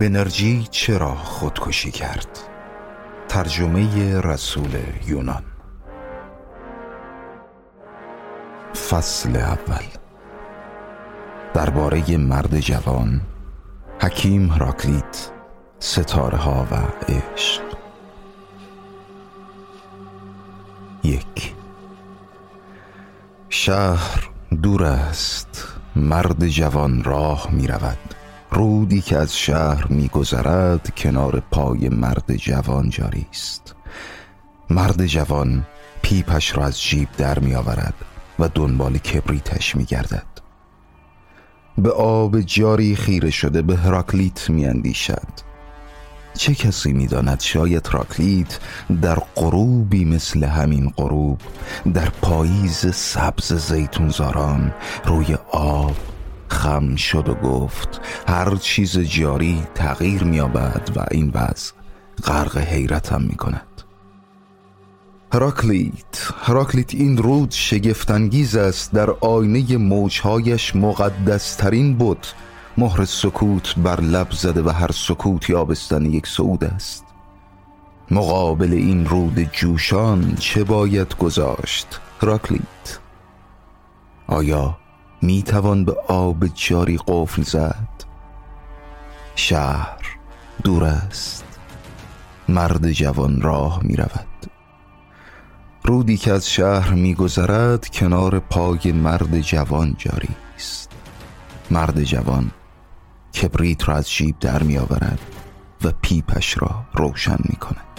بنرژی چرا خودکشی کرد؟ ترجمه رسول یونان. فصل اول. درباره مرد جوان حکیم هراکلیت ستاره ها و عشق. یک. شهر دور است مرد جوان راه می رود رودی که از شهر میگذرد کنار پای مرد جوان جاری است. مرد جوان پیپش را از جیب در می آورد و دنبال کبریتش می گردد به آب جاری خیره شده به هراکلیت می اندیشد چه کسی می‌داند شاید هراکلیت در غروبی مثل همین غروب در پاییز سبز زیتونزاران روی آب خم شد و گفت هر چیز جاری تغییر میابد و این وضع غرق حیرتم می‌کند. هراکلیت هراکلیت این رود شگفتانگیز است در آینه موجهایش مقدسترین بود مهر سکوت بر لب زده و هر سکوت یابستن یک سعود است. مقابل این رود جوشان چه باید گذاشت؟ هراکلیت. آیا می توان به آب جاری قفل زد؟ شهر دور است. مرد جوان راه می رود رودی که از شهر می گذرد کنار پای مرد جوان جاری است. مرد جوان کبریت را از جیب در می آورد و پیپش را روشن می کند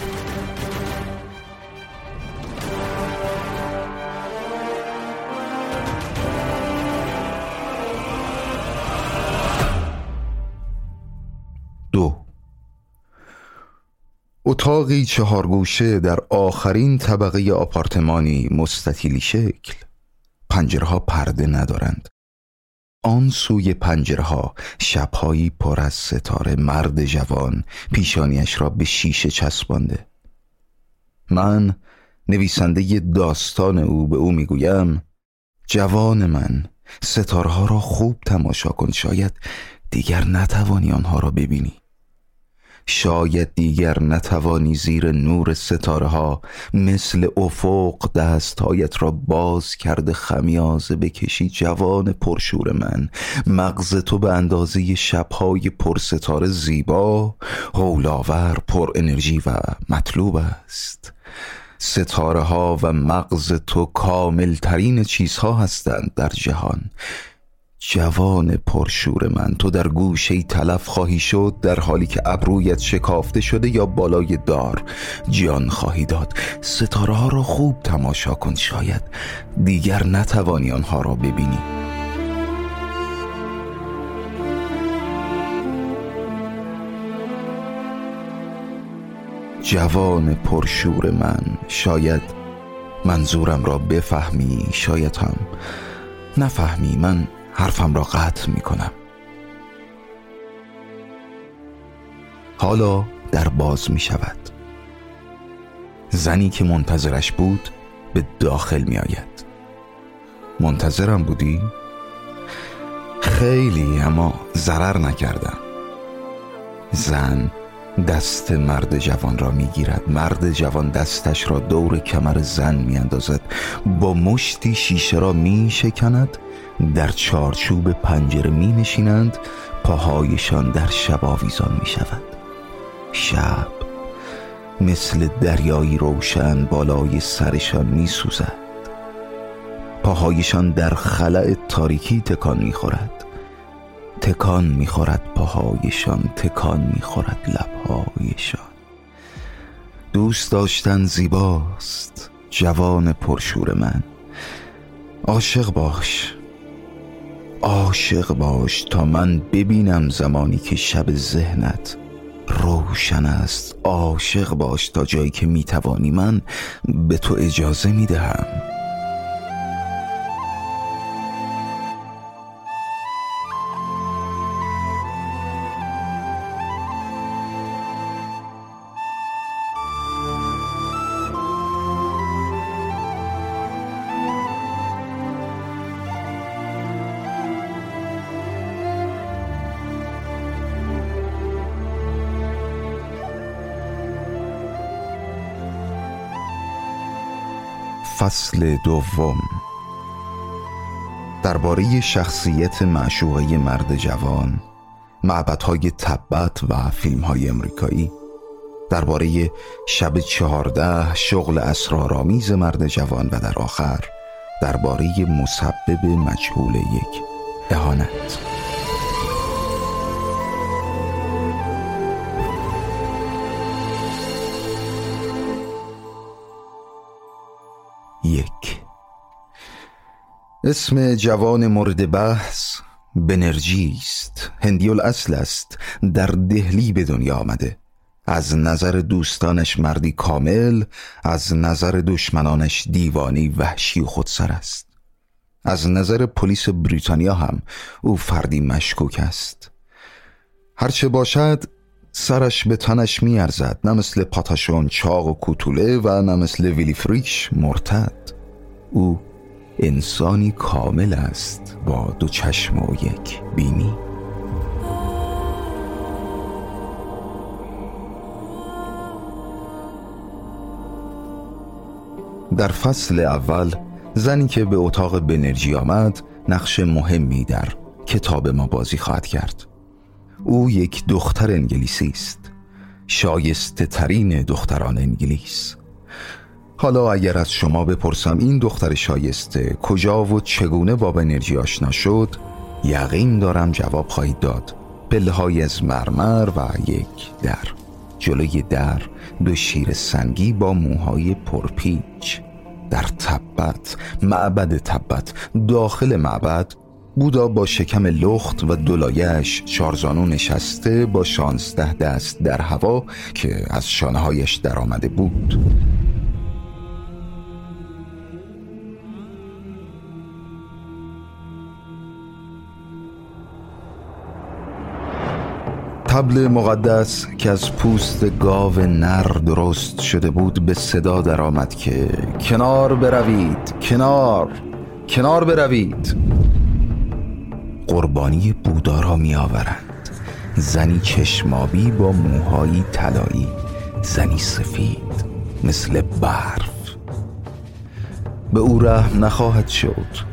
اتاقی چهارگوشه در آخرین طبقه آپارتمانی مستطیلی شکل. پنجرها پرده ندارند. آن سوی پنجرها شبهایی پر از ستاره مرد جوان پیشانیش را به شیشه چسبانده. من نویسنده داستان او به او می‌گویم جوان من ستارها را خوب تماشا کن شاید دیگر نتوانی آنها را ببینی. شاید دیگر نتوانی زیر نور ستاره ها مثل افق دستهایت را باز کرده خمیازه بکشی جوان پرشور من. مغز تو به اندازه شبهای پرستاره زیبا هولاور پر انرژی و مطلوب است. ستاره ها و مغز تو کامل ترین چیزها هستند در جهان. جوان پرشور من تو در گوشه تلف خواهی شد در حالی که ابرویت شکافته شده یا بالای دار. جان خواهی داد. ستاره ها را خوب تماشا کن شاید دیگر نتوانی آنها را ببینی. جوان پرشور من شاید منظورم را بفهمی شاید هم نفهمی. من حرفم را قطع می کنم حالا در باز می شود زنی که منتظرش بود به داخل می آید منتظرم بودی؟ خیلی اما ضرر نکردم. زن دست مرد جوان را می‌گیرد. مرد جوان دستش را دور کمر زن میاندازد. با مشتی شیشه را می شکند در چارچوب پنجره می نشینند پاهایشان در شب آویزان می شود شب مثل دریایی روشن بالای سرشان می سوزد پاهایشان در خلع تاریکی تکان می خورد تکان می خورد پاهایشان تکان می خورد لبهایشان. دوست داشتن زیباست جوان پرشور من. عاشق باش. عاشق باش تا من ببینم زمانی که شب ذهنت روشن است. عاشق باش تا جایی که می‌توانی من به تو اجازه می‌دهم. فصل دوم. درباره شخصیت معشوقه مرد جوان معبدهای تبت و فیلم های امریکایی درباره شب چهارده شغل اسرارآمیز مرد جوان و در آخر درباره مسبب مجهول یک اهانت. اسم جوان مورد بحث بنرژی است. هندی الاصل است. در دهلی به دنیا آمده. از نظر دوستانش مردی کامل از نظر دشمنانش دیوانی وحشی و خودسر است. از نظر پلیس بریتانیا هم او فردی مشکوک است. هرچه باشد سرش به تنش میارزد. نه مثل پاتاشون چاق و کوتوله و نه مثل ویلی فریش مرتد. او انسانی کامل است با دو چشم و یک بینی. در فصل اول زنی که به اتاق بنرژی آمد نقش مهمی در کتاب ما بازی خواهد کرد. او یک دختر انگلیسی است. شایسته ترین دختران انگلیس. حالا اگر از شما بپرسم این دختر شایسته کجا و چگونه با بنرژی آشنا شد یقین دارم جواب خواهید داد. پله از مرمر و یک در. جلوی در دو شیر سنگی با موهای پرپیچ. در تبت معبد تبت داخل معبد بودا با شکم لخت و دلایش چارزانو نشسته با شانزده دست در هوا که از شانههایش در آمده بود. تبل مقدس که از پوست گاو نر درست شده بود به صدا درآمد که کنار بروید کنار کنار بروید. قربانی بودا را می آورند زنی چشمابی با موهایی طلایی زنی سفید مثل برف. به او رحم نخواهد شد.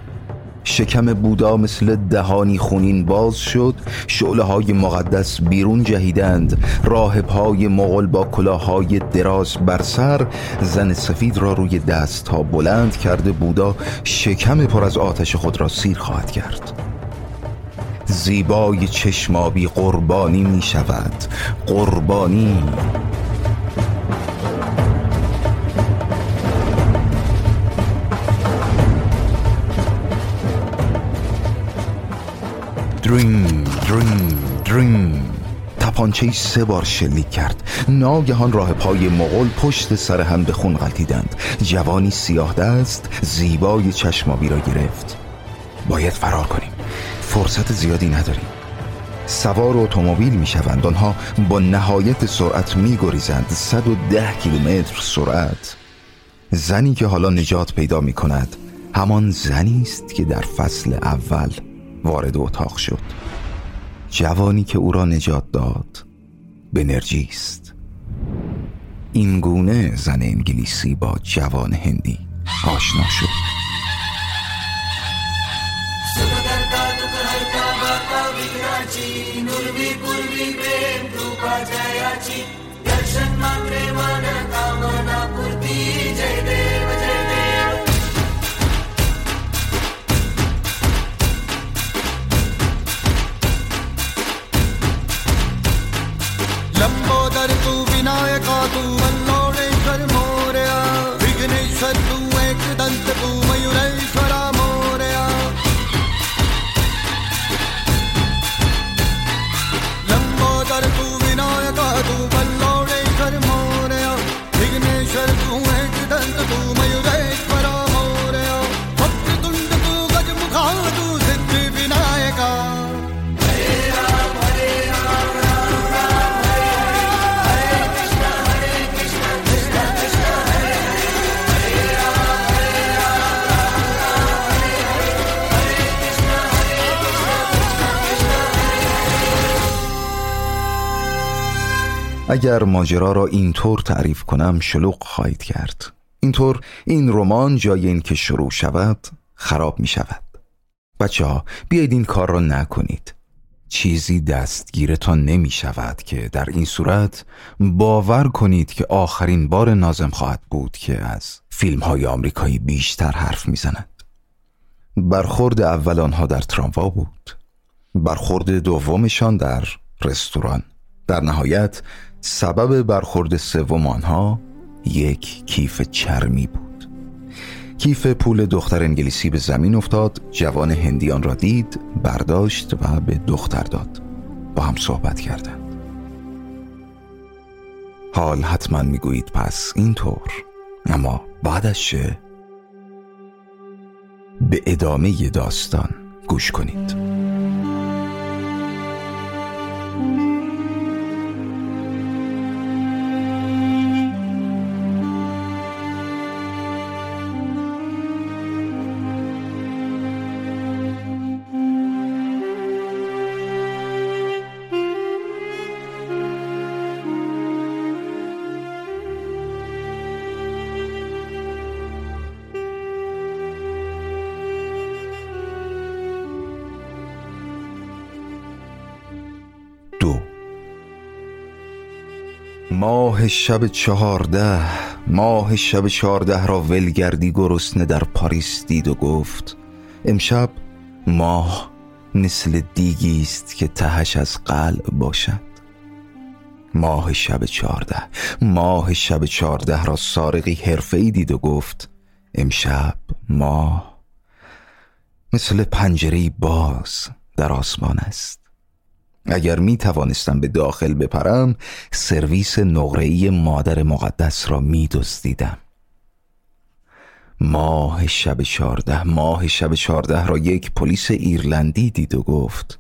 شکم بودا مثل دهانی خونین باز شد. شعله های مقدس بیرون جهیدند. راهب های مغل با کلاهای دراز بر سر. زن سفید را روی دست ها بلند کرده بودا شکم پر از آتش خود را سیر خواهد کرد. زیبای چشمابی قربانی می شود قربانی. درین درین درین. تپانچه سه بار شلیک کرد. ناگهان راه پای مغول پشت سر هم به خون غلطیدند. جوانی سیاه دست زیبای چشمابی را گرفت. باید فرار کنیم. فرصت زیادی نداریم. سوار اتومبیل می‌شوند آنها با نهایت سرعت میگریزند 110 کیلومتر سرعت. زنی که حالا نجات پیدا می کند همان زنی است که در فصل اول وارد اتاق شد. جوانی که او را نجات داد بنرژی است. این گونه زن انگلیسی با جوان هندی آشنا شد. I got tuwan اگر ماجرا را اینطور تعریف کنم شلوغ خواهید کرد. اینطور این رمان جای اینکه شروع شود خراب می شود. بچه ها بیایید این کار را نکنید. چیزی دستگیرتان نمی شود که در این صورت باور کنید که آخرین بار نازم خواهد بود که از فیلم های آمریکایی بیشتر حرف می زند. برخورد اول آنها در تراموا بود. برخورد دومشان در رستوران. در نهایت سبب برخورد سوم آنها یک کیف چرمی بود. کیف پول دختر انگلیسی به زمین افتاد جوان هندیان را دید برداشت و به دختر داد. با هم صحبت کردند. حال حتما می‌گویید پس اینطور. اما بعدش چه؟ به ادامه داستان گوش کنید. ماه شب چهارده ماه شب چهارده را ولگردی گرسنه در پاریس دید و گفت امشب ماه مثل دیگی است که تهش از قلب باشد. ماه شب چهارده ماه شب چهارده را سارقی حرفه‌ای دید و گفت امشب ماه مثل پنجره باز در آسمان است. اگر می توانستم به داخل بپرم سرویس نقره‌ای مادر مقدس را می دزدیدم ماه شب چارده ماه شب چارده را یک پلیس ایرلندی دید و گفت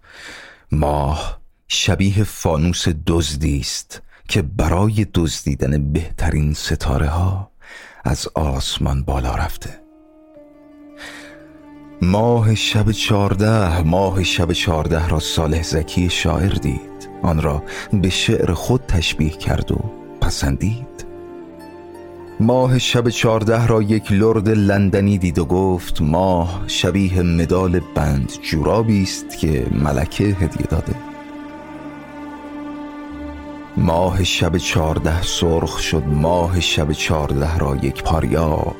ماه شبیه فانوس دزدی است که برای دزدیدن بهترین ستاره ها از آسمان بالا رفته. ماه شب چارده ماه شب چارده را صالح زکی شاعر دید. آن را به شعر خود تشبیه کرد و پسندید. ماه شب چارده را یک لرد لندنی دید و گفت ماه شبیه مدال بند جورابی است که ملکه هدیه داده. ماه شب چارده سرخ شد ماه شب چارده را یک پاریا.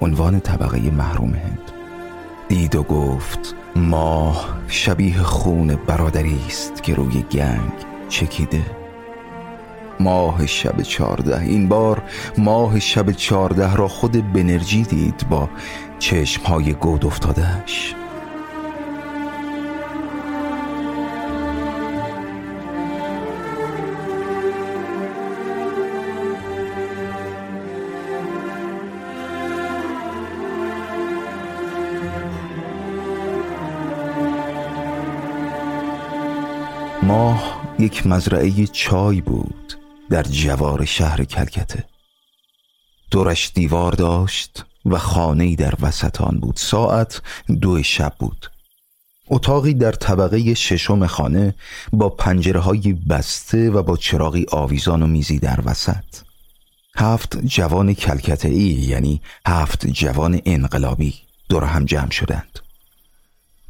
عنوان طبقه محروم هند. دید و گفت ماه شبیه خون برادری است که روی گنگ چکیده. ماه شب چارده این بار ماه شب چارده را خود بنرژی دید با چشمهای گود افتادهش یک مزرعه چای بود در جوار شهر کلکته. دورش دیوار داشت و خانه در وسط آن بود. ساعت دو شب بود. اتاقی در طبقه ششم خانه با پنجره های بسته و با چراغی آویزان و میزی در وسط. هفت جوان کلکته ای یعنی هفت جوان انقلابی دور هم جمع شدند.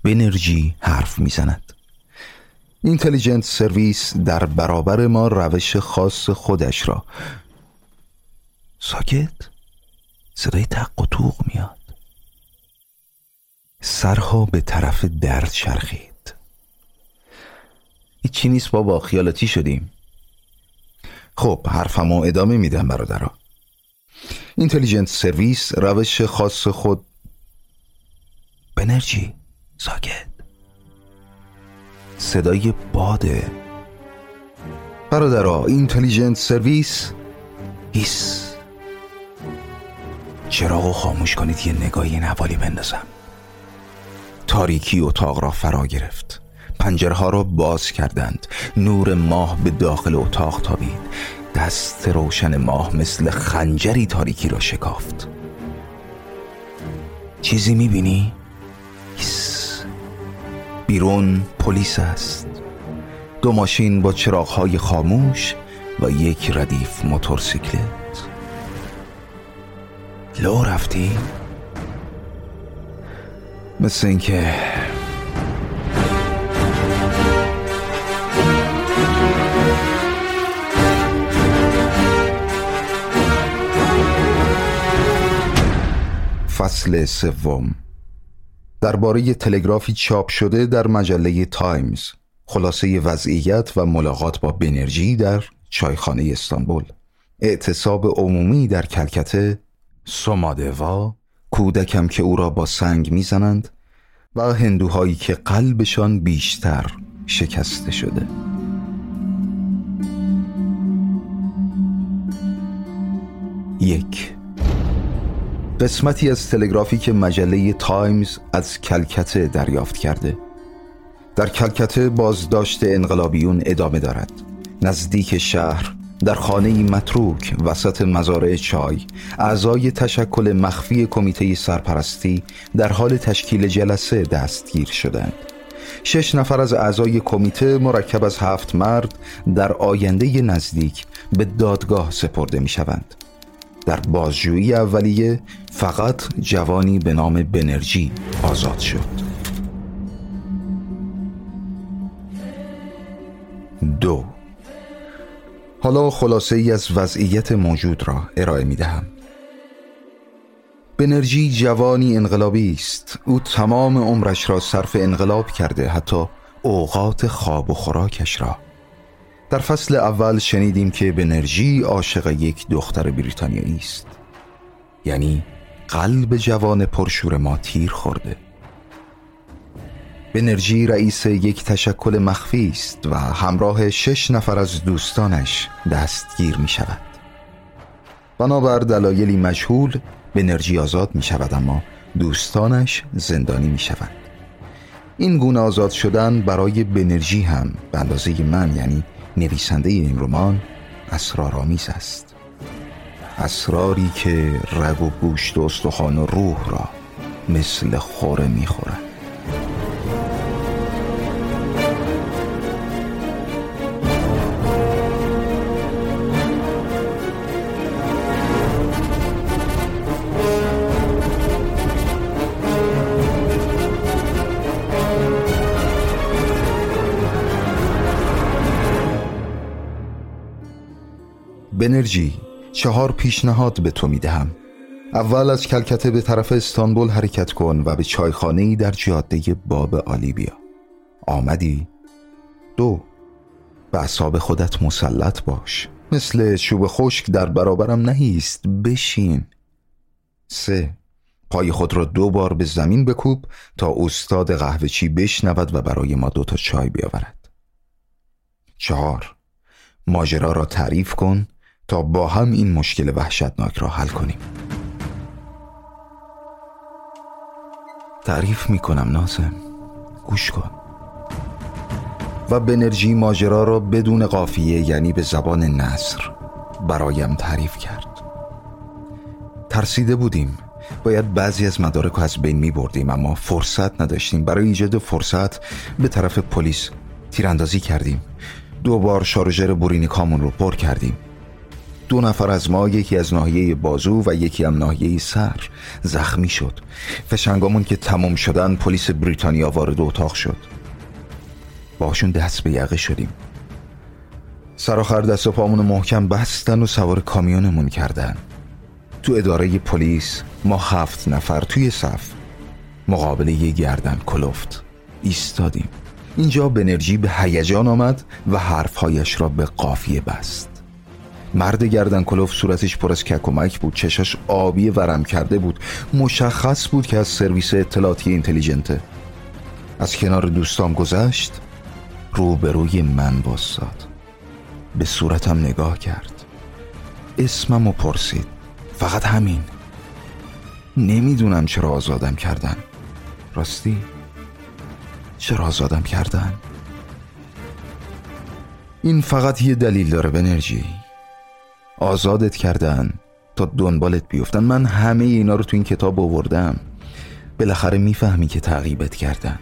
بنرجی حرف می‌زند. اینتلیجنت سرویس در برابر ما روش خاص خودش را. ساکت؟ صدای تق و توق میاد. سرها به طرف در چرخید. چیزی نیست بابا خیالاتی شدیم. خب حرفمو ادامه میدم برادرها اینتلیجنت سرویس روش خاص خود بنرژی ساکت. صدای باده برادرها اینتلیجنت سرویس هیس. چراغ خاموش کنید یه نگاهی این حوالی بندازم؟ تاریکی اتاق را فرا گرفت. پنجرها را باز کردند. نور ماه به داخل اتاق تابید. دست روشن ماه مثل خنجری تاریکی را شکافت. چیزی می‌بینی؟ بیرون پلیس است. دو ماشین با چراغهای خاموش و یک ردیف موتورسیکلت. لو رفتی؟ مثل اینکه فصل سوم. درباره تلگرافی چاپ شده در مجله تایمز. خلاصه وضعیت و ملاقات با بنرژی در چایخانه استانبول. اعتصاب عمومی در کلکته سومادوا کودکم که او را با سنگ می‌زنند و هندوهایی که قلبشان بیشتر شکسته شده. یک قسمتی از تلگرافی که مجله تایمز از کلکته دریافت کرده. در کلکته بازداشت انقلابیون ادامه دارد. نزدیک شهر در خانه متروک وسط مزارع چای اعضای تشکل مخفی کمیته سرپرستی در حال تشکیل جلسه دستگیر شدند. شش نفر از اعضای کمیته مرکب از هفت مرد در آینده نزدیک به دادگاه سپرده می شوند در بازجویی اولیه فقط جوانی به نام بنرژی آزاد شد. دو. حالا خلاصه ای از وضعیت موجود را ارائه می دهم بنرژی جوانی انقلابی است. او تمام عمرش را صرف انقلاب کرده حتی اوقات خواب و خوراکش را. در فصل اول شنیدیم که بنرژی عاشق یک دختر بریتانیایی است. یعنی قلب جوان پرشور ما تیر خورده. بنرژی رئیس یک تشکل مخفی است و همراه شش نفر از دوستانش دستگیر می شود. بنابر دلایلی مجهول بنرژی آزاد می شود اما دوستانش زندانی می شود این گونه آزاد شدن برای بنرژی هم به اندازه من یعنی نویسنده این رمان اسرارآمیز است. اسراری که رگ و گوشت و استخوان و روح را مثل خوره می‌خورد. بنرژی چهار پیشنهاد به تو می‌دهم. اول از کلکته به طرف استانبول حرکت کن و به چایخانه ای در جاده باب آلی بیا. آمدی؟ دو. به اصاب خودت مسلط باش. مثل چوب خشک در برابرم نهیست بشین. سه. پای خود را دو بار به زمین بکوب تا استاد قهوه چی بشنود و برای ما دوتا چای بیاورد. چهار. ماجرا را تعریف کن تا با هم این مشکل وحشتناک را حل کنیم. تعریف می‌کنم نازم گوش کن. و بنرژی ماجرا را بدون قافیه یعنی به زبان نصر برایم تعریف کرد. ترسیده بودیم. باید بعضی از مدارک از بین می بردیم اما فرصت نداشتیم. برای ایجاد فرصت به طرف پلیس تیراندازی کردیم. دو بار شارژر بورینیکامون رو پر کردیم. دو نفر از ما یکی از ناحیه بازو و یکی هم ناحیه سر زخمی شد. فشنگامون که تمام شدن پلیس بریتانیا وارد اتاق شد. باشون دست به یقه شدیم. سراخر دست و پامون محکم بستن و سوار کامیونمون کردن. تو اداره پلیس ما هفت نفر توی صف مقابل یه گردن کلفت ایستادیم. اینجا بنرژی به هیجان آمد و حرفهایش را به قافیه بست. مرد گردن کلوف صورتش پر از ککمک بود. چشاش آبی ورم کرده بود. مشخص بود که از سرویس اطلاعاتی اینتلیجنته. از کنار دوستام گذشت روبروی من باساد به صورتم نگاه کرد. اسمم و پرسید. فقط همین. نمی‌دونم چرا آزادم کردن. راستی؟ چرا آزادم کردن؟ این فقط یه دلیل داره بنرژی آزادت کردن تا دنبالت بیفتن. من همه اینا رو تو این کتاب آوردم. بالاخره می‌فهمی که تعقیبت کردن.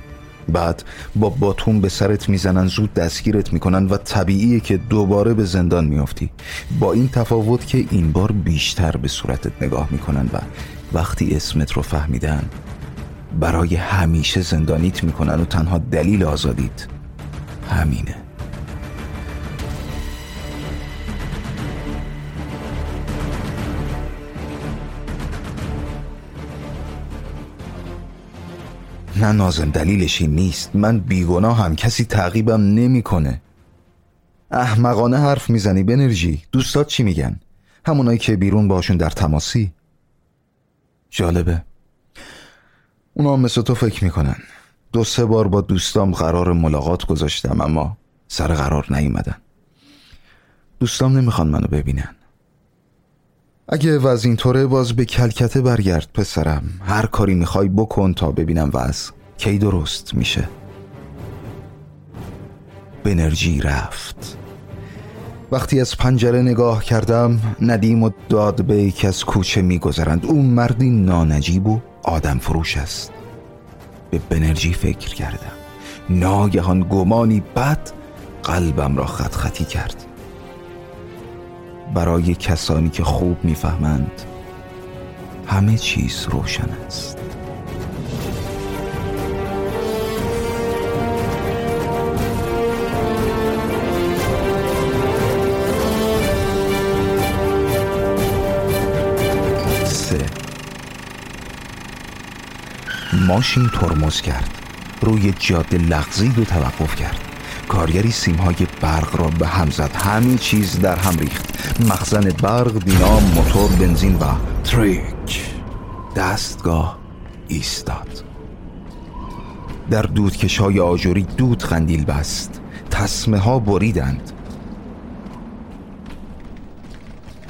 بعد با باتون به سرت می‌زنن زود دستگیرت می‌کنن و طبیعیه که دوباره به زندان میافتی. با این تفاوت که این بار بیشتر به صورتت نگاه می‌کنن و وقتی اسمت رو فهمیدن برای همیشه زندانیت می‌کنن و تنها دلیل آزادیت همینه. نه نازم دلیلش این نیست. من بیگناه هم کسی تعقیبم نمی‌کنه. احمقانه حرف می‌زنی بنرژی. دوستات چی میگن؟ همونایی که بیرون باشون در تماسی. جالبه. اونا مثل تو فکر می‌کنن. دو سه بار با دوستام قرار ملاقات گذاشتم اما سر قرار نیومدن. دوستام نمی‌خوان منو ببینن. اگه وز اینطوره باز به کلکته برگرد پسرم هر کاری می‌خوای بکن تا ببینم وز کی درست میشه. بنرژی رفت. وقتی از پنجره نگاه کردم ندیم و داد به یکی از کوچه میگذرند. او مردی نانجیب و آدم فروش است. به بنرژی فکر کردم. ناگهان گمانی بد قلبم را خط خطی کرد. برای کسانی که خوب می‌فهمند همه چیز روشن است. ماشین ترمز کرد. روی جاده لغزید و توقف کرد. کارگری سیمهای برق را به هم زد. همه چیز در هم ریخت. مخزن برق دینام موتور بنزین و تریک. دستگاه ایستاد. در دودکشای آجوری دود خندیل بست. تسمه ها بریدند.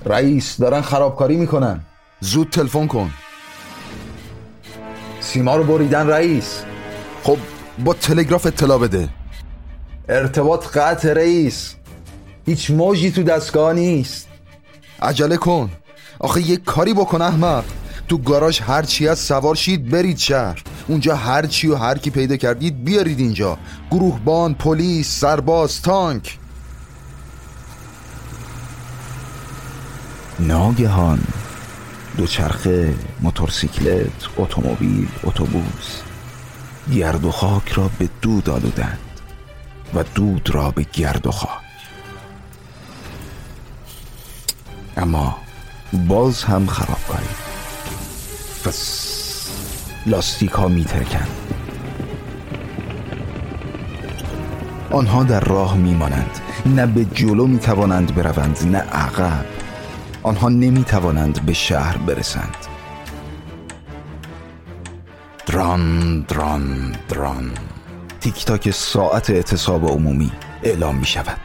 رئیس دارن خرابکاری می‌کنن. زود تلفن کن. سیما رو بریدن رئیس. خب با تلگراف اطلاع بده. ارتباط قطع رئیس. هیچ موجی تو دستگاه نیست. عجله کن. آخه یه کاری بکن احمق تو گاراژ هر چی از سوار شید برید شهر. اونجا هر چی و هر کی پیدا کردید بیارید اینجا. گروهبان پلیس سرباز تانک. ناگهان دوچرخه موتورسیکلت اتومبیل اتوبوس گرد و خاک را به دود آلودند و دود را به گرد و خاک. اما باز هم خرابکاری فس لاستیک ها میترکند آنها در راه میمانند نه به جلو می‌توانند بروند نه عقب. آنها نمی‌توانند به شهر برسند. دران دران دران. تیک تاک ساعت اعتصاب عمومی اعلام می شود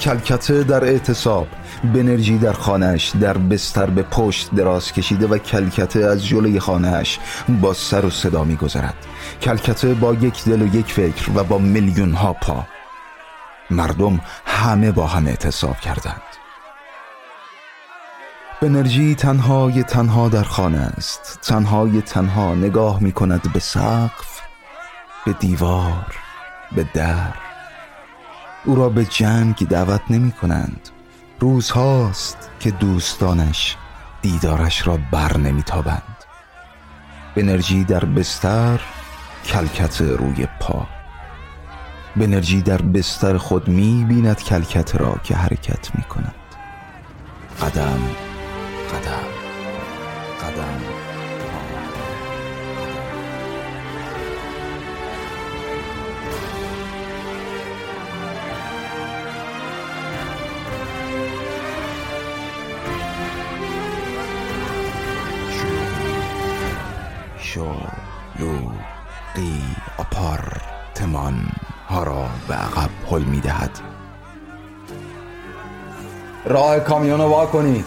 کلکته در اعتصاب بنرژی در خانهش در بستر به پشت دراز کشیده و کلکته از جلوی خانهش با سر و صدا می گذرد کلکته با یک دل و یک فکر و با میلیون ها پا. مردم همه با هم اعتصاب کردند. بنرژی تنهای تنها در خانه است. تنهای تنها نگاه می کند به سقف. به دیوار به در. او را به جنگ دعوت نمی کنند. روزهاست که دوستانش دیدارش را بر نمی تابند. بنرژی در بستر کلکت روی پا. بنرژی در بستر خود می بیند کلکت را که حرکت می کند. قدم قدم. قی آپارتمان ها را به عقب حل می دهد. راه کامیون رو کنید.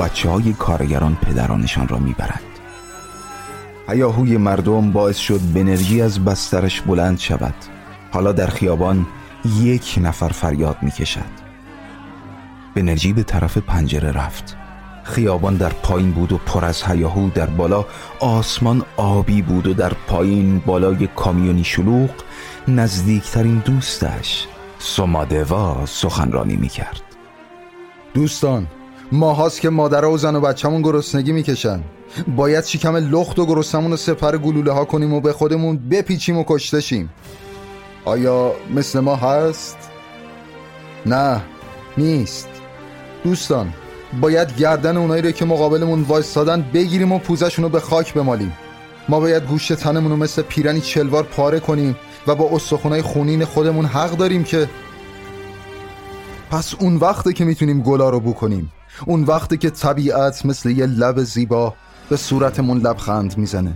بچه های کارگران پدرانشان را می‌برند هیاهوی مردم باعث شد بنرژی از بسترش بلند شود. حالا در خیابان یک نفر فریاد می‌کشد بنرژی به طرف پنجره رفت. خیابان در پایین بود و پر از هیاهو در بالا آسمان آبی بود و در پایین بالای کامیونی شلوغ نزدیکترین دوستش سومادوا سخنرانی می‌کرد. دوستان ماهاست که مادر و زن و بچهمون گرسنگی می‌کشن. باید شکم لخت و گرسنمون رو سپر گلوله ها کنیم و به خودمون بپیچیم و کشتشیم آیا مثل ما هست؟ نه نیست. دوستان باید گردن اونایی رو که مقابلمون وایستادن بگیریم و پوزشون رو به خاک بمالیم. ما باید گوشت تنمون رو مثل پیرنی چلوار پاره کنیم و با استخونای خونین خودمون حق داریم که پس اون وقته که می‌تونیم گلا رو بو اون وقته که طبیعت مثل یه لب زیبا به صورتمون لبخند می‌زنه.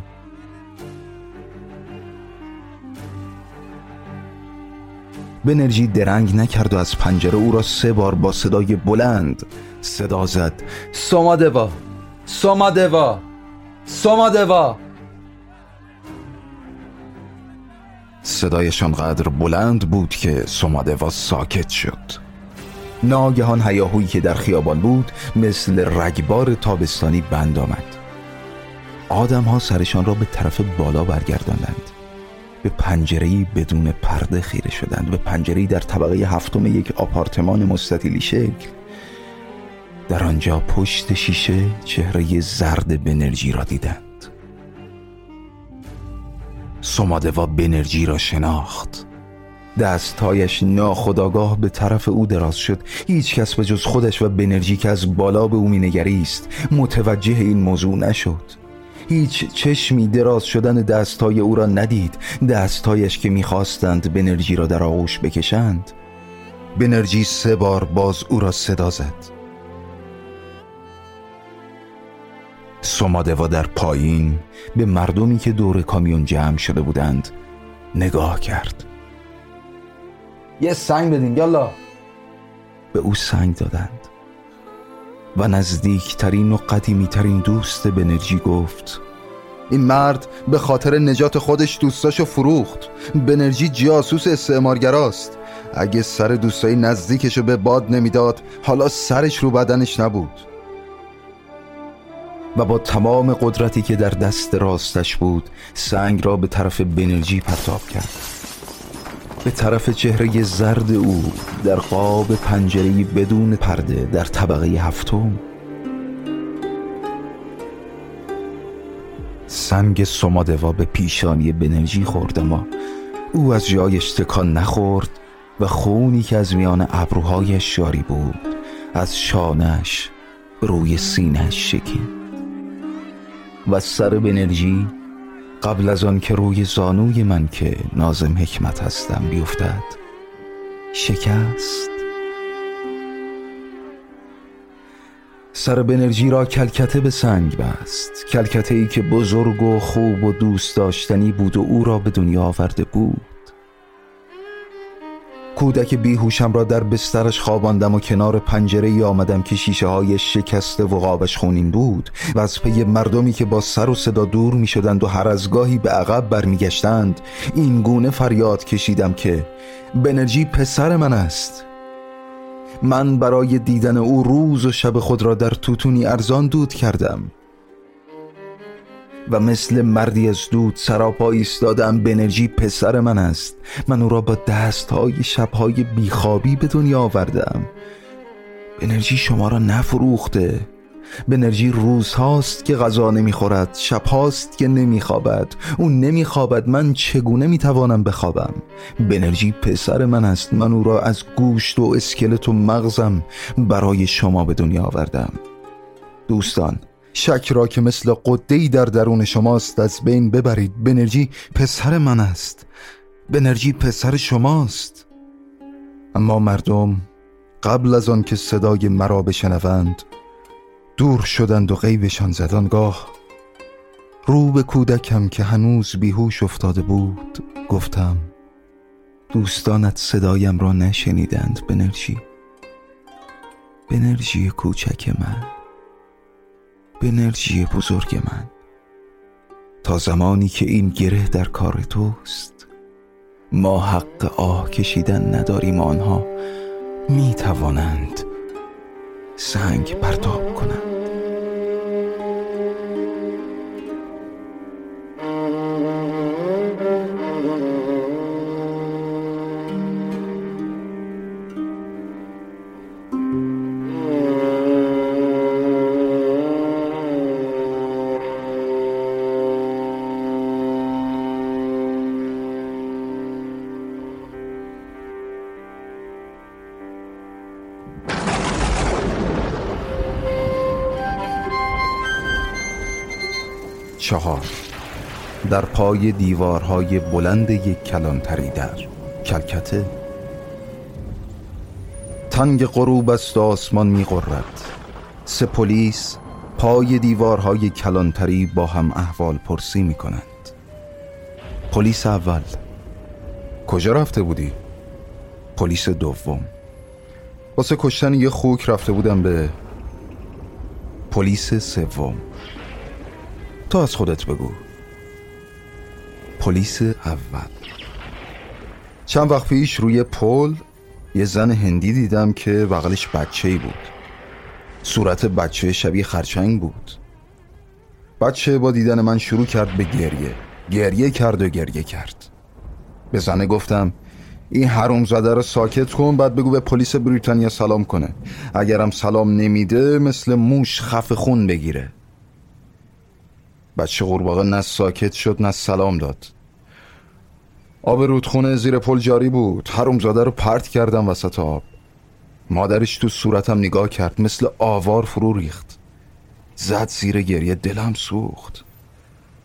بنرژی درنگ نکرد و از پنجره او را سه بار با صدای بلند صدا زد. سومادوا سومادوا سومادوا صدایشان قدر بلند بود که سومادوا ساکت شد. ناگهان هیاهویی که در خیابان بود مثل رگبار تابستانی بند آمد. آدم ها سرشان را به طرف بالا برگرداندند. به پنجرهی بدون پرده خیره شدند. به پنجرهی در طبقه هفتم یک آپارتمان مستطیلی شکل در آنجا پشت شیشه چهره زرد بنرژی را دیدند. سومادوا بنرژی را شناخت. دستهایش ناخداگاه به طرف او دراز شد. هیچ کس به جز خودش و بنرژی که از بالا به او مینگریست متوجه این موضوع نشد. هیچ چشمی دراز شدن دستهای او را ندید. دستهایش که می‌خواستند بنرژی را در آغوش بکشند بنرژی سه بار باز او را صدا زد. سومادوا در پایین به مردمی که دور کامیون جمع شده بودند نگاه کرد. یه سنگ بدین یالا. به او سنگ دادند و نزدیکترین و قدیمیترین دوست بنرژی گفت این مرد به خاطر نجات خودش دوستاشو فروخت. بنرژی جاسوس استعمارگراست. اگه سر دوستای نزدیکشو به باد نمی‌داد حالا سرش رو بدنش نبود. و با تمام قدرتی که در دست راستش بود سنگ را به طرف بنرژی پرتاب کرد. به طرف چهره زرد او در قاب پنجره بدون پرده در طبقه هفتم. سنگ سمادوا به پیشانی بنرژی خورد اما او از جایش تکان نخورد و خونی که از میان ابروهایش جاری بود از شانش روی سینهش شکید و سر بنرژی قبل از آن که روی زانوی من که نازم حکمت هستم بیفتد شکست. سر بنرژی را کلکته به سنگ بست. کلکته ای که بزرگ و خوب و دوست داشتنی بود و او را به دنیا آورده بود. کودک بیهوشم را در بسترش خواباندم و کنار پنجره ای آمدم که شیشه های شکسته و قابش خونین بود و از پی مردمی که با سر و صدا دور می شدند و هر از گاهی به عقب برمیگشتند این گونه فریاد کشیدم که بنرژی پسر من است. من برای دیدن او روز و شب خود را در توتونی ارزان دود کردم. و مثل مردی از دود سراپا ایستادم بنرژی پسر من است. من او را با دستهای شبهای بیخوابی به دنیا آوردم. بنرژی شما را نفروخته. بنرژی روز هاست که غذا نمی‌خورد شب هاست که نمیخوابد. او نمیخوابد من چگونه می‌توانم بخوابم؟ بنرژی پسر من است. من او را از گوشت و اسکلت و مغزم برای شما به دنیا آوردم. دوستان شک را که مثل قدهی در درون شماست از بین ببرید. بنرژی پسر من است. بنرژی پسر شماست. اما مردم قبل از آن که صدای مرا بشنوند دور شدند و غیبشان زدانگاه رو به کودکم که هنوز بیهوش افتاده بود گفتم دوستانت صدایم را نشنیدند بنرژی بنرژی کوچک من. بنرژی بزرگ من. تا زمانی که این گره در کار توست ما حق آه کشیدن نداریم آنها. می توانند سنگ پرتاب کنند. چهار. در پای دیوارهای بلند یک کلانتری در کلکته. تنگ غروب است و آسمان می سه پلیس پای دیوارهای کلانتری با هم احوال پرسی می کنند. پلیس اول. کجا رفته بودی؟ پلیس دوم. واسه کشتن یه خوک رفته بودم به پلیس سوم. تو از خودت بگو. پلیس اول. چند وقت پیش روی پل یه زن هندی دیدم که بغلش بچه بود. صورت بچه شبیه خرچنگ بود. بچه با دیدن من شروع کرد به گریه. گریه کرد و گریه کرد. به زنه گفتم این حروم زده رو ساکت کن بعد بگو به پلیس بریتانیا سلام کنه. اگرم سلام نمیده مثل موش خف خون بگیره. بچه قورباغه نه ساکت شد نه سلام داد. آب رودخونه زیر پل جاری بود. زاده رو پرت کردم وسط آب. مادرش تو صورتم نگاه کرد مثل آوار فرو ریخت. زد زیر گریه دلم سوخت.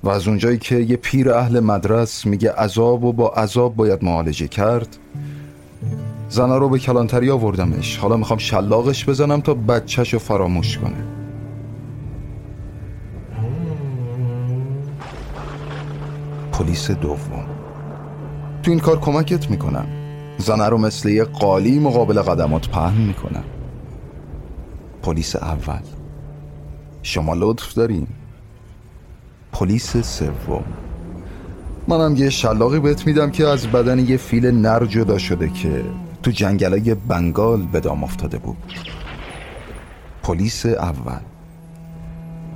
و از اونجایی که یه پیر اهل مدرس میگه عذاب و با عذاب باید معالجه کرد زنا رو به کلانتری آوردمش. حالا می‌خوام شلاقش بزنم تا بچهش رو فراموش کنه. پلیس دوم. تو این کار کمکت می‌کنم. زنه رو مثل یه قالی مقابل قدمات پهن می‌کنم. پلیس اول. شما لطف داریم پلیس سوم. منم یه شلاقی بهت میدم که از بدن یه فیل نر جدا شده که تو جنگلای بنگال به دام افتاده بود. پلیس اول.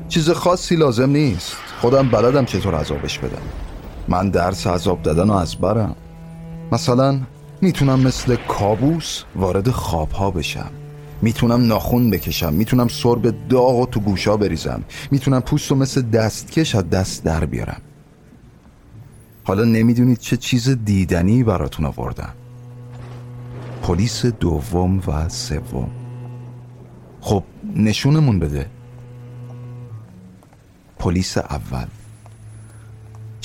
چیز خاصی لازم نیست. خودم بلدم چطور عذابش بدم. من درس عذاب دادن و از برم. مثلا می‌تونم مثل کابوس وارد خوابها بشم. می‌تونم ناخون بکشم. می‌تونم سرب داغ و تو گوشا بریزم. می‌تونم پوست و مثل دستکش از دست در بیارم. حالا نمی‌دونید چه چیز دیدنی براتون آوردم. پلیس دوم و سوم. خب نشونمون بده. پلیس اول.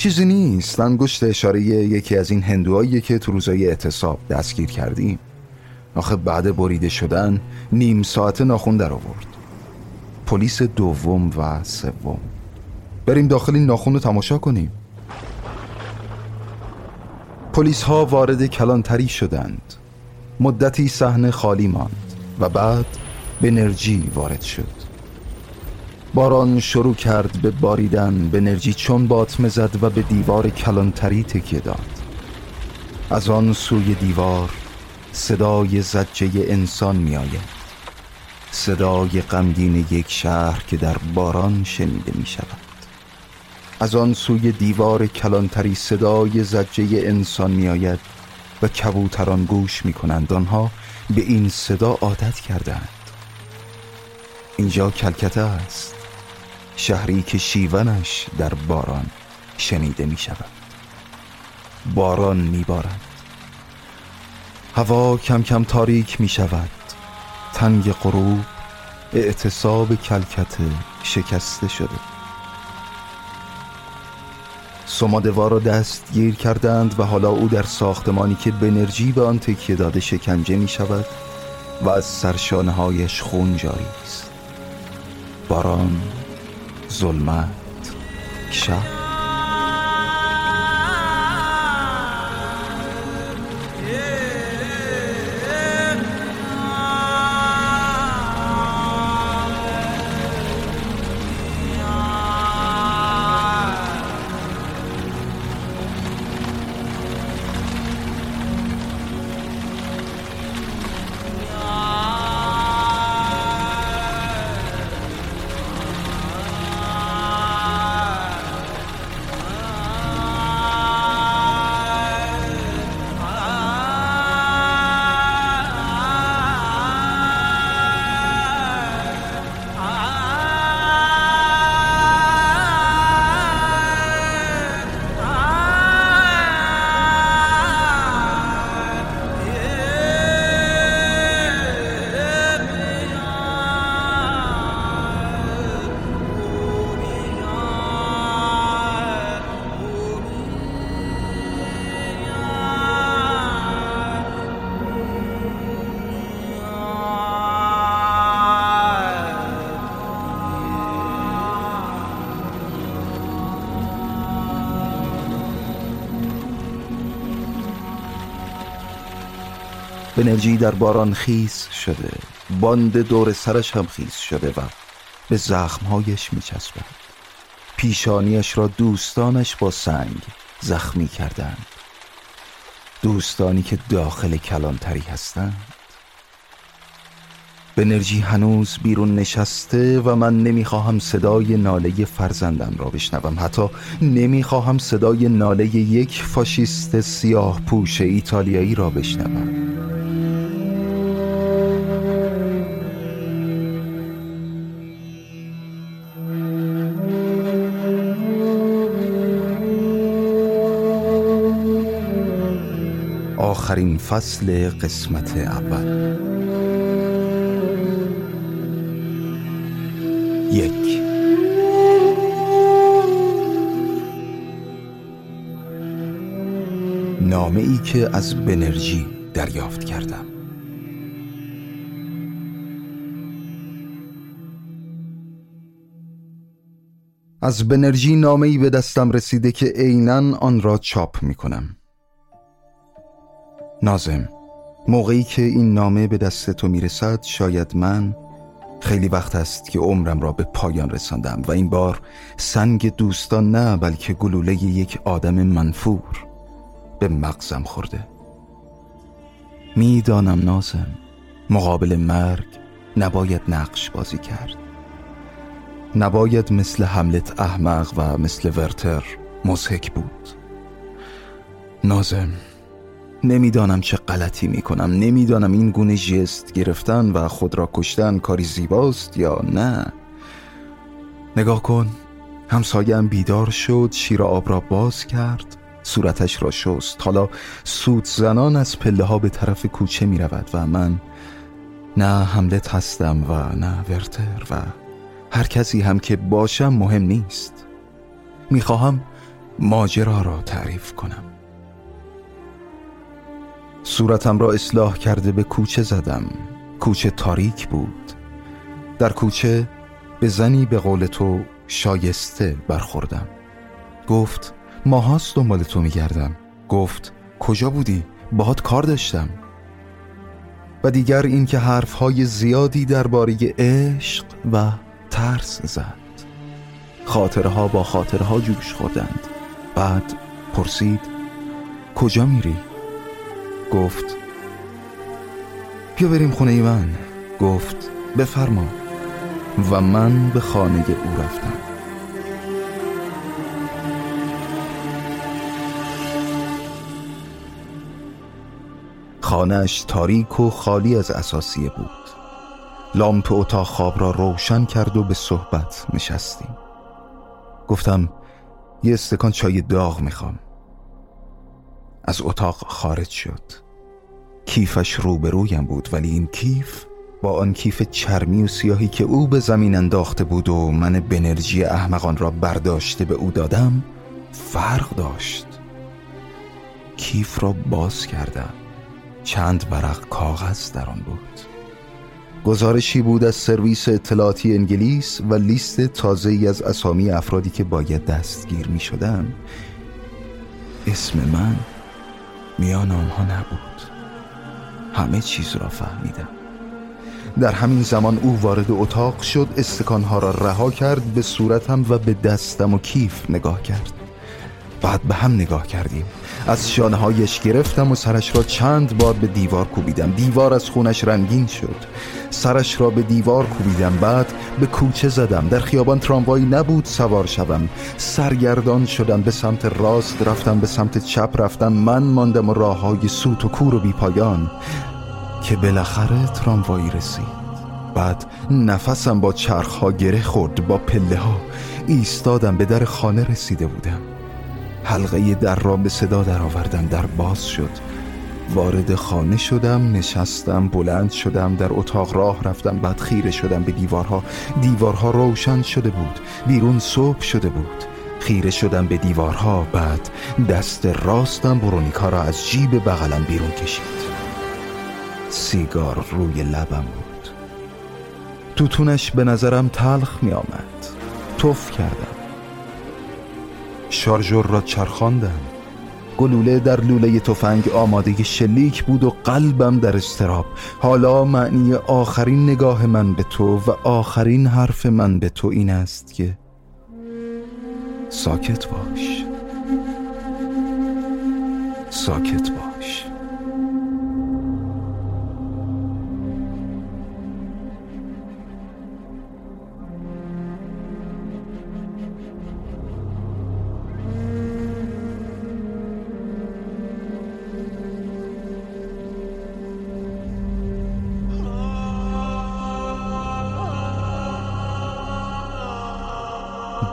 چیزی نیست. انگشت اشاره یکی از این هندوهایی که تو روزای اعتصاب دستگیر کردیم. آخه بعد بریده شدن نیم ساعت ناخون در آورد. پلیس دوم و سوم. بریم داخل این ناخون رو تماشا کنیم. پلیس ها وارد کلانتری شدند. مدتی صحنه خالی ماند و بعد بنرژی وارد شد. باران شروع کرد به باریدن به نرژی چون باطمه زد و به دیوار کلانتری تکیه داد. از آن سوی دیوار صدای زجه انسان می آید صدای غمگین یک شهر که در باران شنیده می شود از آن سوی دیوار کلانتری صدای زجه انسان می آید و کبوتران گوش می کنند آنها به این صدا عادت کردند. اینجا کلکته است. شهری که شیونش در باران شنیده می شود باران می بارد هوا کم کم تاریک می شود تنگ غروب اعتصاب کلکته شکسته شده. سمادوا را دستگیر کردند و حالا او در ساختمانی که بنرژی به آن تکیه داده شکنجه می شود و از سرشانه هایش خون جاری است. باران ظلمت. شب؟ بنرژی در باران خیس شده. باند دور سرش هم خیس شده و به زخمهایش میچسبد پیشانیش را دوستانش با سنگ زخمی کردند. دوستانی که داخل کلانتری هستند. بنرژی هنوز بیرون نشسته و من نمی‌خواهم صدای ناله فرزندم را بشنوم. حتی نمی‌خواهم صدای ناله یک فاشیست سیاه پوش ایتالیایی را بشنوم. آخرین فصل قسمت اول. یک. نامه ای که از بنرژی دریافت کردم. از بنرژی نامه ای به دستم رسیده که عینا آن را چاپ می کنم نازم. موقعی که این نامه به دست تو می‌رسد شاید من خیلی وقت است که عمرم را به پایان رساندم و این بار سنگ دوستان نه بلکه گلوله یک آدم منفور به مغزم خورده. می‌دانم نازم مقابل مرگ نباید نقش بازی کرد. نباید مثل حملت احمق و مثل ورتر مزهک بود. نازم نمی‌دانم چه غلطی می‌کنم. نمی‌دانم این گونه جست گرفتن و خود را کشتن کاری زیباست یا نه. نگاه کن. همسایم بیدار شد شیر آب را باز کرد صورتش را شست. حالا سود زنان از پله ها به طرف کوچه می رود و من نه حملت هستم و نه ورتر و هر کسی هم که باشم مهم نیست. می‌خواهم ماجرا را تعریف کنم. صورتم را اصلاح کرده به کوچه زدم. کوچه تاریک بود. در کوچه به زنی به قول تو شایسته برخوردم. گفت ماهاست دنبال تو میگردم. گفت کجا بودی؟ باهات کار داشتم. و دیگر اینکه حرفهای زیادی درباره عشق و ترس زد. خاطرها با خاطرها جوش خوردند. بعد پرسید کجا میری؟ گفت بیا بریم خونه من. گفت بفرما. و من به خانه او رفتم. خانهش تاریک و خالی از اساسیه بود. لامپ اتاق خواب را روشن کرد و به صحبت نشستیم. گفتم یه استکان چای داغ می‌خوام. از اتاق خارج شد. کیفش روبرویم بود ولی این کیف با آن کیف چرمی و سیاهی که او به زمین انداخته بود و من بنرژی احمقان را برداشته به او دادم فرق داشت. کیف را باز کردم. چند ورق کاغذ در آن بود. گزارشی بود از سرویس اطلاعاتی انگلیس و لیست تازه ای از اسامی افرادی که باید دستگیر می شدن. اسم من میان آنها نبود. همه چیز را فهمیدم. در همین زمان او وارد اتاق شد استکانها را رها کرد به صورتم و به دستم و کیف نگاه کرد. بعد به هم نگاه کردیم. از شانههایش گرفتم و سرش را چند بار به دیوار کوبیدم. دیوار از خونش رنگین شد. سرش را به دیوار کوبیدم. بعد به کوچه زدم. در خیابان تراموایی نبود سوار شوم. سرگردان شدم. به سمت راست رفتم. به سمت چپ رفتم. من ماندم و راه های سوت و کور و بیپایان که بالاخره تراموایی رسید. بعد نفسم با چرخها گره خورد. با پله ها ایستادم. به در خانه رسیده بودم. حلقه در را به صدا درآوردم در باز شد. وارد خانه شدم نشستم بلند شدم در اتاق راه رفتم بعد خیره شدم به دیوارها. دیوارها روشن شده بود بیرون صبح شده بود. خیره شدم به دیوارها بعد دست راستم برونیکا را از جیب بغلم بیرون کشید. سیگار روی لبم بود. توتونش به نظرم تلخ می آمد توف کردم. شارژور را چرخاندم. گلوله در لوله تفنگ آماده شلیک بود و قلبم در استراب حالا معنی آخرین نگاه من به تو و آخرین حرف من به تو این است که ساکت باش. ساکت باش.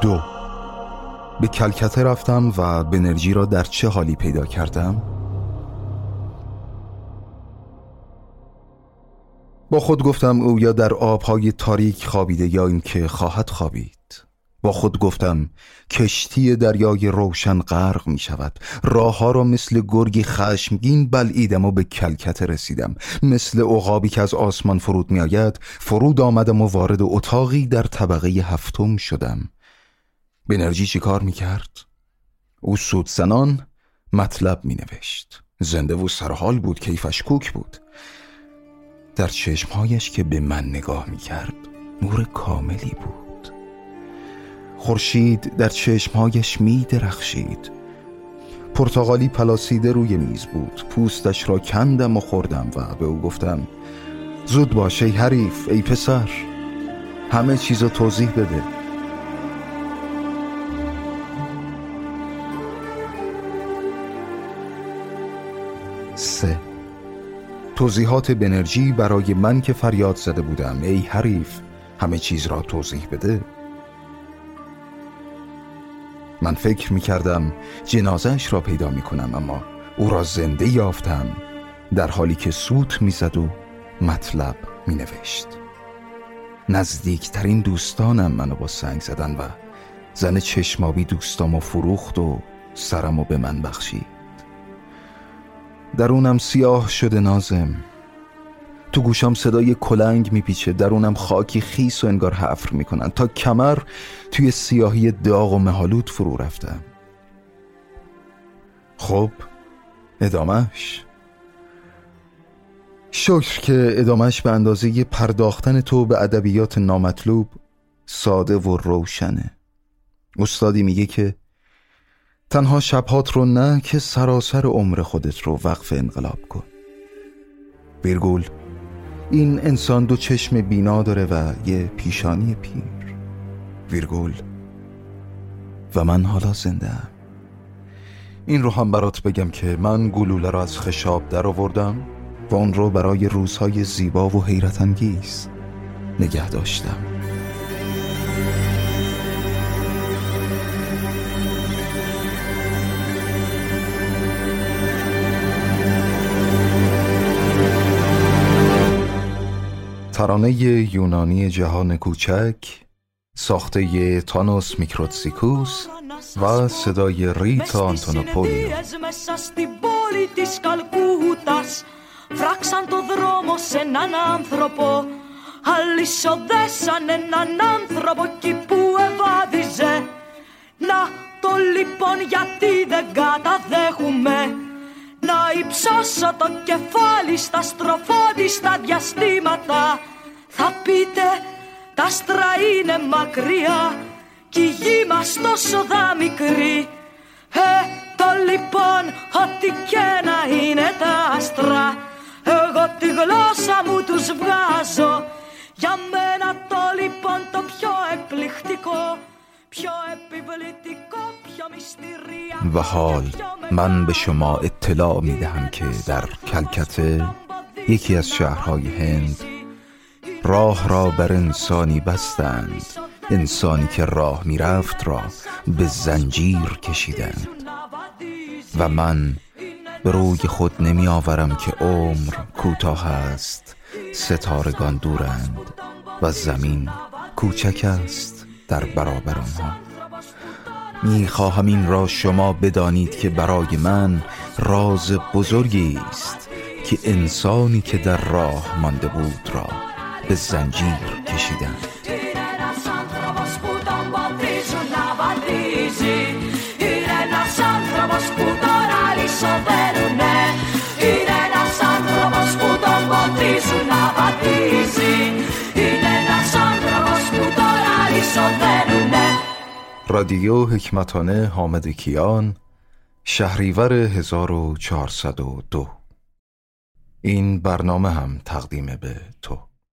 دو. به کلکته رفتم و بنرژی را در چه حالی پیدا کردم؟ با خود گفتم او یا در آبهای تاریک خوابیده یا اینکه خواهد خوابید. با خود گفتم کشتی دریای روشن غرق می شود. راه ها را مثل گرگی خشمگین بلعیدم و به کلکته رسیدم. مثل عقابی که از آسمان فرود می آید فرود آمدم و وارد اتاقی در طبقه هفتم شدم. بنرژی چی کار می کرد؟ او سودزنان مطلب می نوشت زنده و سرحال بود کیفش کوک بود. در چشمهایش که به من نگاه می کرد نور کاملی بود. خورشید در چشمهایش می درخشید پرتغالی پلاسیده روی میز بود. پوستش را کندم و خوردم و به او گفتم زود باشه ای حریف ای پسر. همه چیز توضیح بده. سه توضیحات بنرژی برای من که فریاد زده بودم. ای حریف همه چیز را توضیح بده. من فکر می کردم جنازش را پیدا می کنم اما او را زنده یافتم در حالی که سوت می‌زد و مطلب می نوشت نزدیکترین دوستانم منو با سنگ زدن و زن چشمابی دوستامو فروخت و سرمو به من بخشید. درونم سیاه شده نازم. تو گوشم صدای کلنگ میپیچه درونم خاکی خیس و انگار حفر می‌کنن. تا کمر توی سیاهی داغ و مهالود فرو رفتم خب ادامش شکر که ادامش به اندازه پرداختن تو به ادبیات نامطلوب ساده و روشنه. استادی میگه که تنها شبهات رو نه که سراسر عمر خودت رو وقف انقلاب کن. ویرگول این انسان دو چشم بینا داره و یه پیشانی پیر. ویرگول و من حالا زنده این رو هم برات بگم که من گلوله را از خشاب در آوردم و اون رو برای روزهای زیبا و حیرت انگیز نگه داشتم. ترانه یونانی جهان کوچک ساخته تانوس میکروتسیکوس و صدای ریتا آنتونوپولیو μέσα στην πόλη της Καλκούτας Φράξαν το δρόμο σε έναν άνθρωπο Αλυσοδέσαν έναν άνθρωπο εκεί που ευάδιζε Να το λοιπόν γιατί δεν καταδέχουμε Να υψώσω το κεφάλι στα στροφόδιστα διαστήματα. Θα πείτε τα άστρα είναι μακριά Κι η γη μας τόσο δα μικρή Ε, το λοιπόν ότι και να είναι τα άστρα Εγώ τη γλώσσα μου τους βγάζω. Για μένα το λοιπόν το πιο εκπληκτικό, πιο επιβλητικό و حال من به شما اطلاع می دهم که در کلکته یکی از شهرهای هند راه را بر انسانی بستند. انسانی که راه می‌رفت را به زنجیر کشیدند. و من به روی خود نمی آورم که عمر کوتاه است. ستارگان دورند و زمین کوچک است در برابر آنها. می خواهم این را شما بدانید که برای من راز بزرگی است که انسانی که در راه مانده بود را به زنجیر کشیدند. رادیو حکمتانه حامد کیان شهریور 1402 این برنامه هم تقدیم به تو.